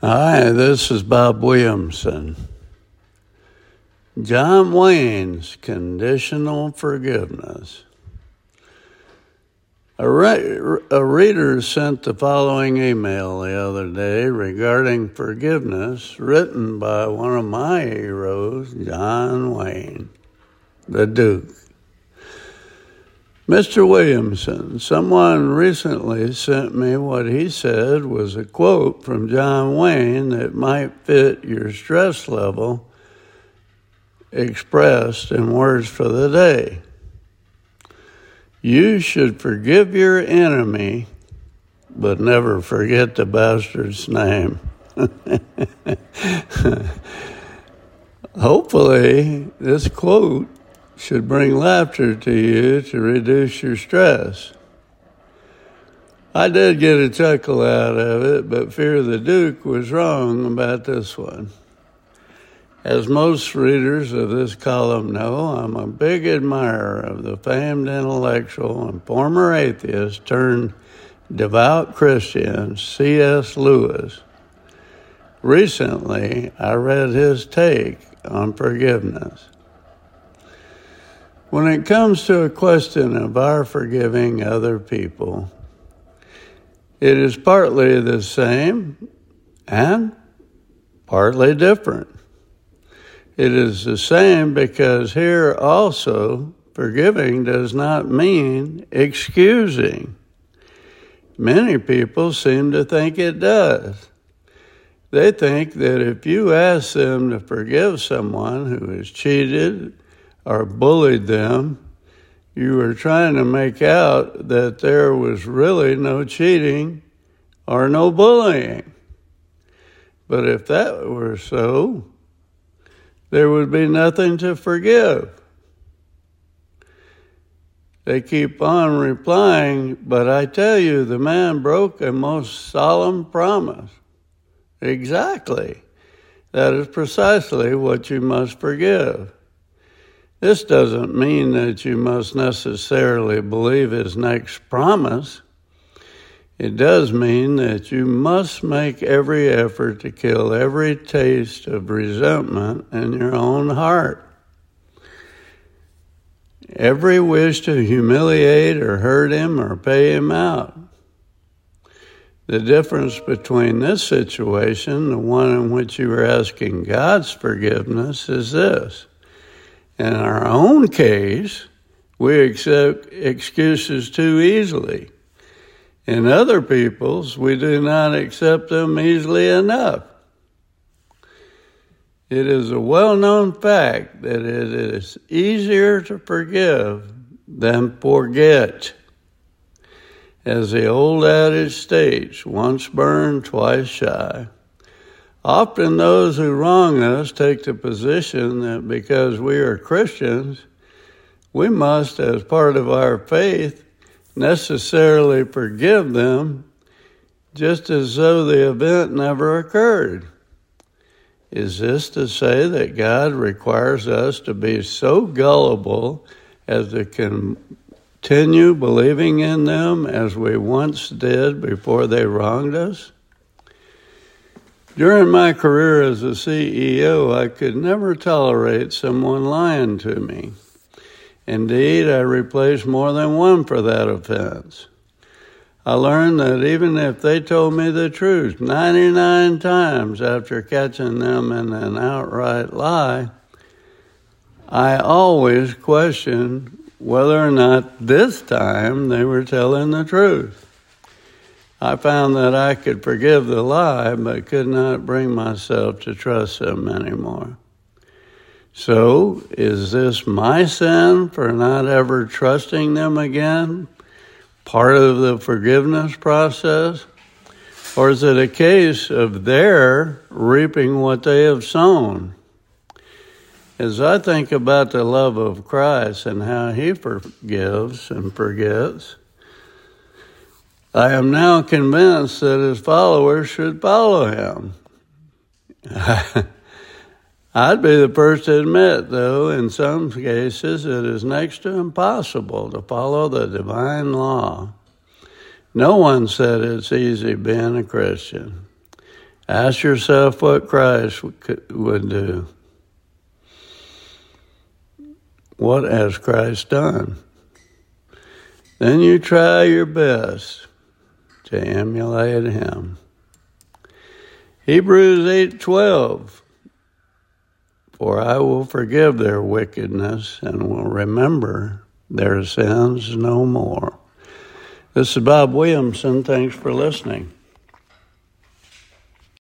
Hi, this is Bob Williamson. John Wayne's conditional forgiveness. A, re- a reader sent the following email the other day regarding forgiveness, written by one of my heroes, John Wayne, the Duke. Mr. Williamson, someone recently sent me what he said was a quote from John Wayne that might fit your stress level expressed in words for the day. You should forgive your enemy, but never forget the bastard's name. Hopefully, this quote should bring laughter to you to reduce your stress. I did get a chuckle out of it, but Fear the Duke was wrong about this one. As most readers of this column know, I'm a big admirer of the famed intellectual and former atheist turned devout Christian C.S. Lewis. Recently, I read his take on forgiveness. When it comes to a question of our forgiving other people, it is partly the same and partly different. It is the same because here also forgiving does not mean excusing. Many people seem to think it does. They think that if you ask them to forgive someone who has cheated, or bullied them, you were trying to make out that there was really no cheating or no bullying. But if that were so, there would be nothing to forgive. They keep on replying, but I tell you, the man broke a most solemn promise. Exactly. That is precisely what you must forgive. This doesn't mean that you must necessarily believe his next promise. It does mean that you must make every effort to kill every taste of resentment in your own heart. Every wish to humiliate or hurt him or pay him out. The difference between this situation, the one in which you are asking God's forgiveness, is this. In our own case, we accept excuses too easily. In other people's, we do not accept them easily enough. It is a well known fact that it is easier to forgive than forget. As the old adage states, once burned, twice shy. Often those who wrong us take the position that because we are Christians, we must, as part of our faith, necessarily forgive them just as though the event never occurred. Is this to say that God requires us to be so gullible as to continue believing in them as we once did before they wronged us? During my career as a CEO, I could never tolerate someone lying to me. Indeed, I replaced more than one for that offense. I learned that even if they told me the truth 99 times after catching them in an outright lie, I always questioned whether or not this time they were telling the truth. I found that I could forgive the lie, but could not bring myself to trust them anymore. So, is this my sin for not ever trusting them again? Part of the forgiveness process? Or is it a case of their reaping what they have sown? As I think about the love of Christ and how he forgives and forgets, I am now convinced that his followers should follow him. I'd be the first to admit, though, in some cases it is next to impossible to follow the divine law. No one said it's easy being a Christian. Ask yourself what Christ would do. What has Christ done? Then you try your best to emulate him. Hebrews 8:12 For I will forgive their wickedness and will remember their sins no more. This is Bob Williamson. Thanks for listening.